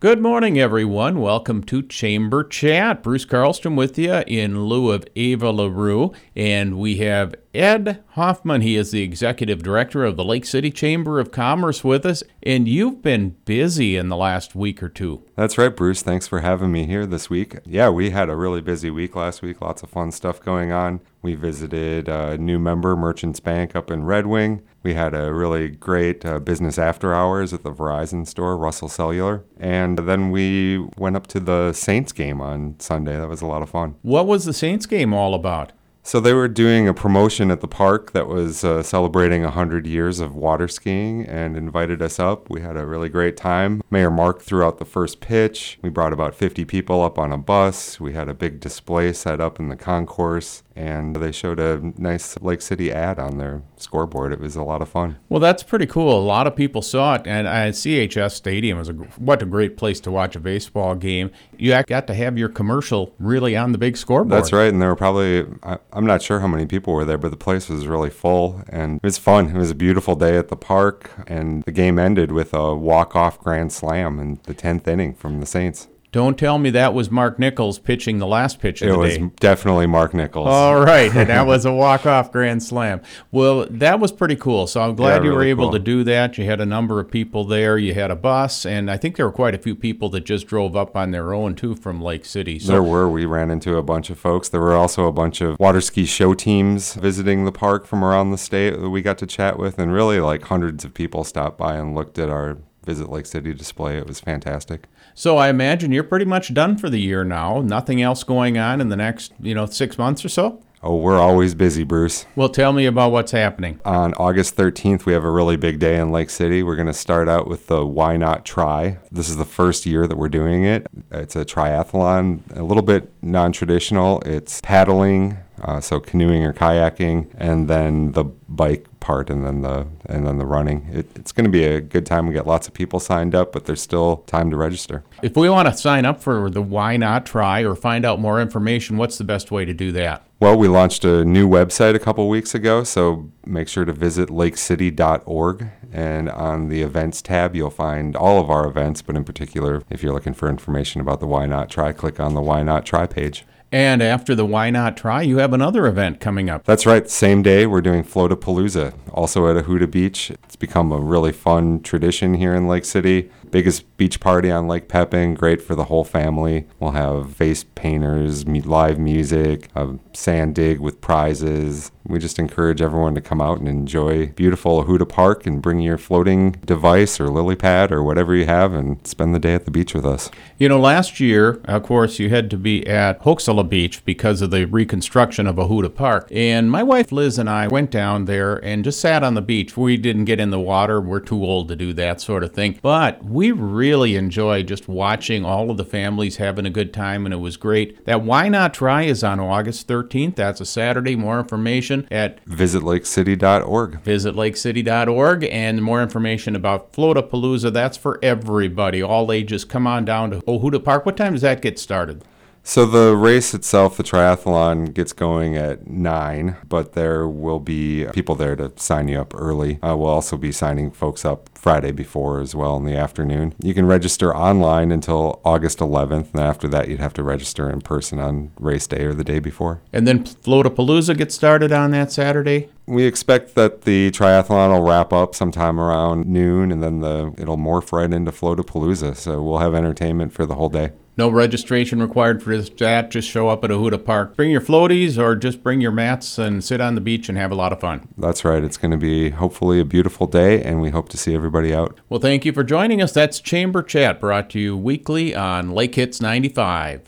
Good morning, everyone. Welcome to Chamber Chat. Bruce Carlstrom with you in lieu of Ava LaRue. And we have Ed Hoffman. He is the executive director of the Lake City Chamber of Commerce with us. And you've been busy in the last week or two. That's right, Bruce. Thanks for having me here this week. Yeah, we had a really busy week last week. Lots of fun stuff going on. We visited a new member, Merchants Bank, up in Red Wing. We had a really great uh, business after hours at the Verizon store, Russell Cellular. And then we went up to the Saints game on Sunday. That was a lot of fun. What was the Saints game all about? So they were doing a promotion at the park that was uh, celebrating 100 years of water skiing and invited us up. We had a really great time. Mayor Mark threw out the first pitch. We brought about 50 people up on a bus. We had a big display set up in the concourse and they showed a nice Lake City ad on their scoreboard. It was a lot of fun. Well, that's pretty cool. A lot of people saw it, and uh, CHS Stadium was a what a great place to watch a baseball game. You got to have your commercial really on the big scoreboard. That's right, and there were probably I, I'm not sure how many people were there, but the place was really full, and it was fun. It was a beautiful day at the park, and the game ended with a walk-off grand slam in the 10th inning from the Saints. Don't tell me that was Mark Nichols pitching the last pitch of it the day. It was definitely Mark Nichols. All right, and that was a walk-off grand slam. Well, that was pretty cool. So I'm glad Yeah, you were able cool. to do that. You had a number of people there. You had a bus, and I think there were quite a few people that just drove up on their own too from Lake City. So There were. We ran into a bunch of folks. There were also a bunch of water ski show teams visiting the park from around the state that we got to chat with, and really like hundreds of people stopped by and looked at our Visit Lake City display. It was fantastic. So I imagine you're pretty much done for the year now. Nothing else going on in the next, you know, six months or so. Oh, we're always busy, Bruce. Well, tell me about what's happening. On August 13th, we have a really big day in Lake City. We're going to start out with the Why Not Try. This is the first year that we're doing it. It's a triathlon, a little bit non traditional. It's paddling, uh, so canoeing or kayaking, and then the bike part, and then the and then the running. It, it's going to be a good time. We get lots of people signed up, but there's still time to register. If we want to sign up for the Why Not Try or find out more information, what's the best way to do that? Well, we launched a new website a couple weeks ago, so make sure to visit lakecity.org. And on the events tab, you'll find all of our events, but in particular, if you're looking for information about the Why Not Try, click on the Why Not Try page. And after the Why Not Try, you have another event coming up. That's right, same day, we're doing Floatapalooza, also at Ohuda Beach. It's become a really fun tradition here in Lake City. Biggest beach party on Lake Pepin, great for the whole family. We'll have face painters, live music, a sand dig with prizes. We just encourage everyone to come out and enjoy beautiful Ohuda Park and bring your floating device or lily pad or whatever you have and spend the day at the beach with us. You know, last year, of course, you had to be at Beach because of the reconstruction of Ohuda Park. And my wife Liz and I went down there and just sat on the beach. We didn't get in the water. We're too old to do that sort of thing. But we really enjoyed just watching all of the families having a good time, and it was great. That Why Not Try is on August 13th. That's a Saturday. More information at Visit lakecity.org. visit lakecity.org and more information about Floatapalooza. That's for everybody, all ages. Come on down to Ohuda Park. What time does that get started? So the race itself, the triathlon, gets going at nine, but there will be people there to sign you up early. Uh, we'll also be signing folks up Friday before as well in the afternoon. You can register online until August 11th, and after that, you'd have to register in person on race day or the day before. And then Floatapalooza gets started on that Saturday. We expect that the triathlon will wrap up sometime around noon, and then the it'll morph right into Floatapalooza. So we'll have entertainment for the whole day. No registration required for this. that. Just show up at Ohuda Park. Bring your floaties or just bring your mats and sit on the beach and have a lot of fun. That's right. It's going to be hopefully a beautiful day, and we hope to see everybody out. Well, thank you for joining us. That's Chamber Chat brought to you weekly on Lake Hits 95.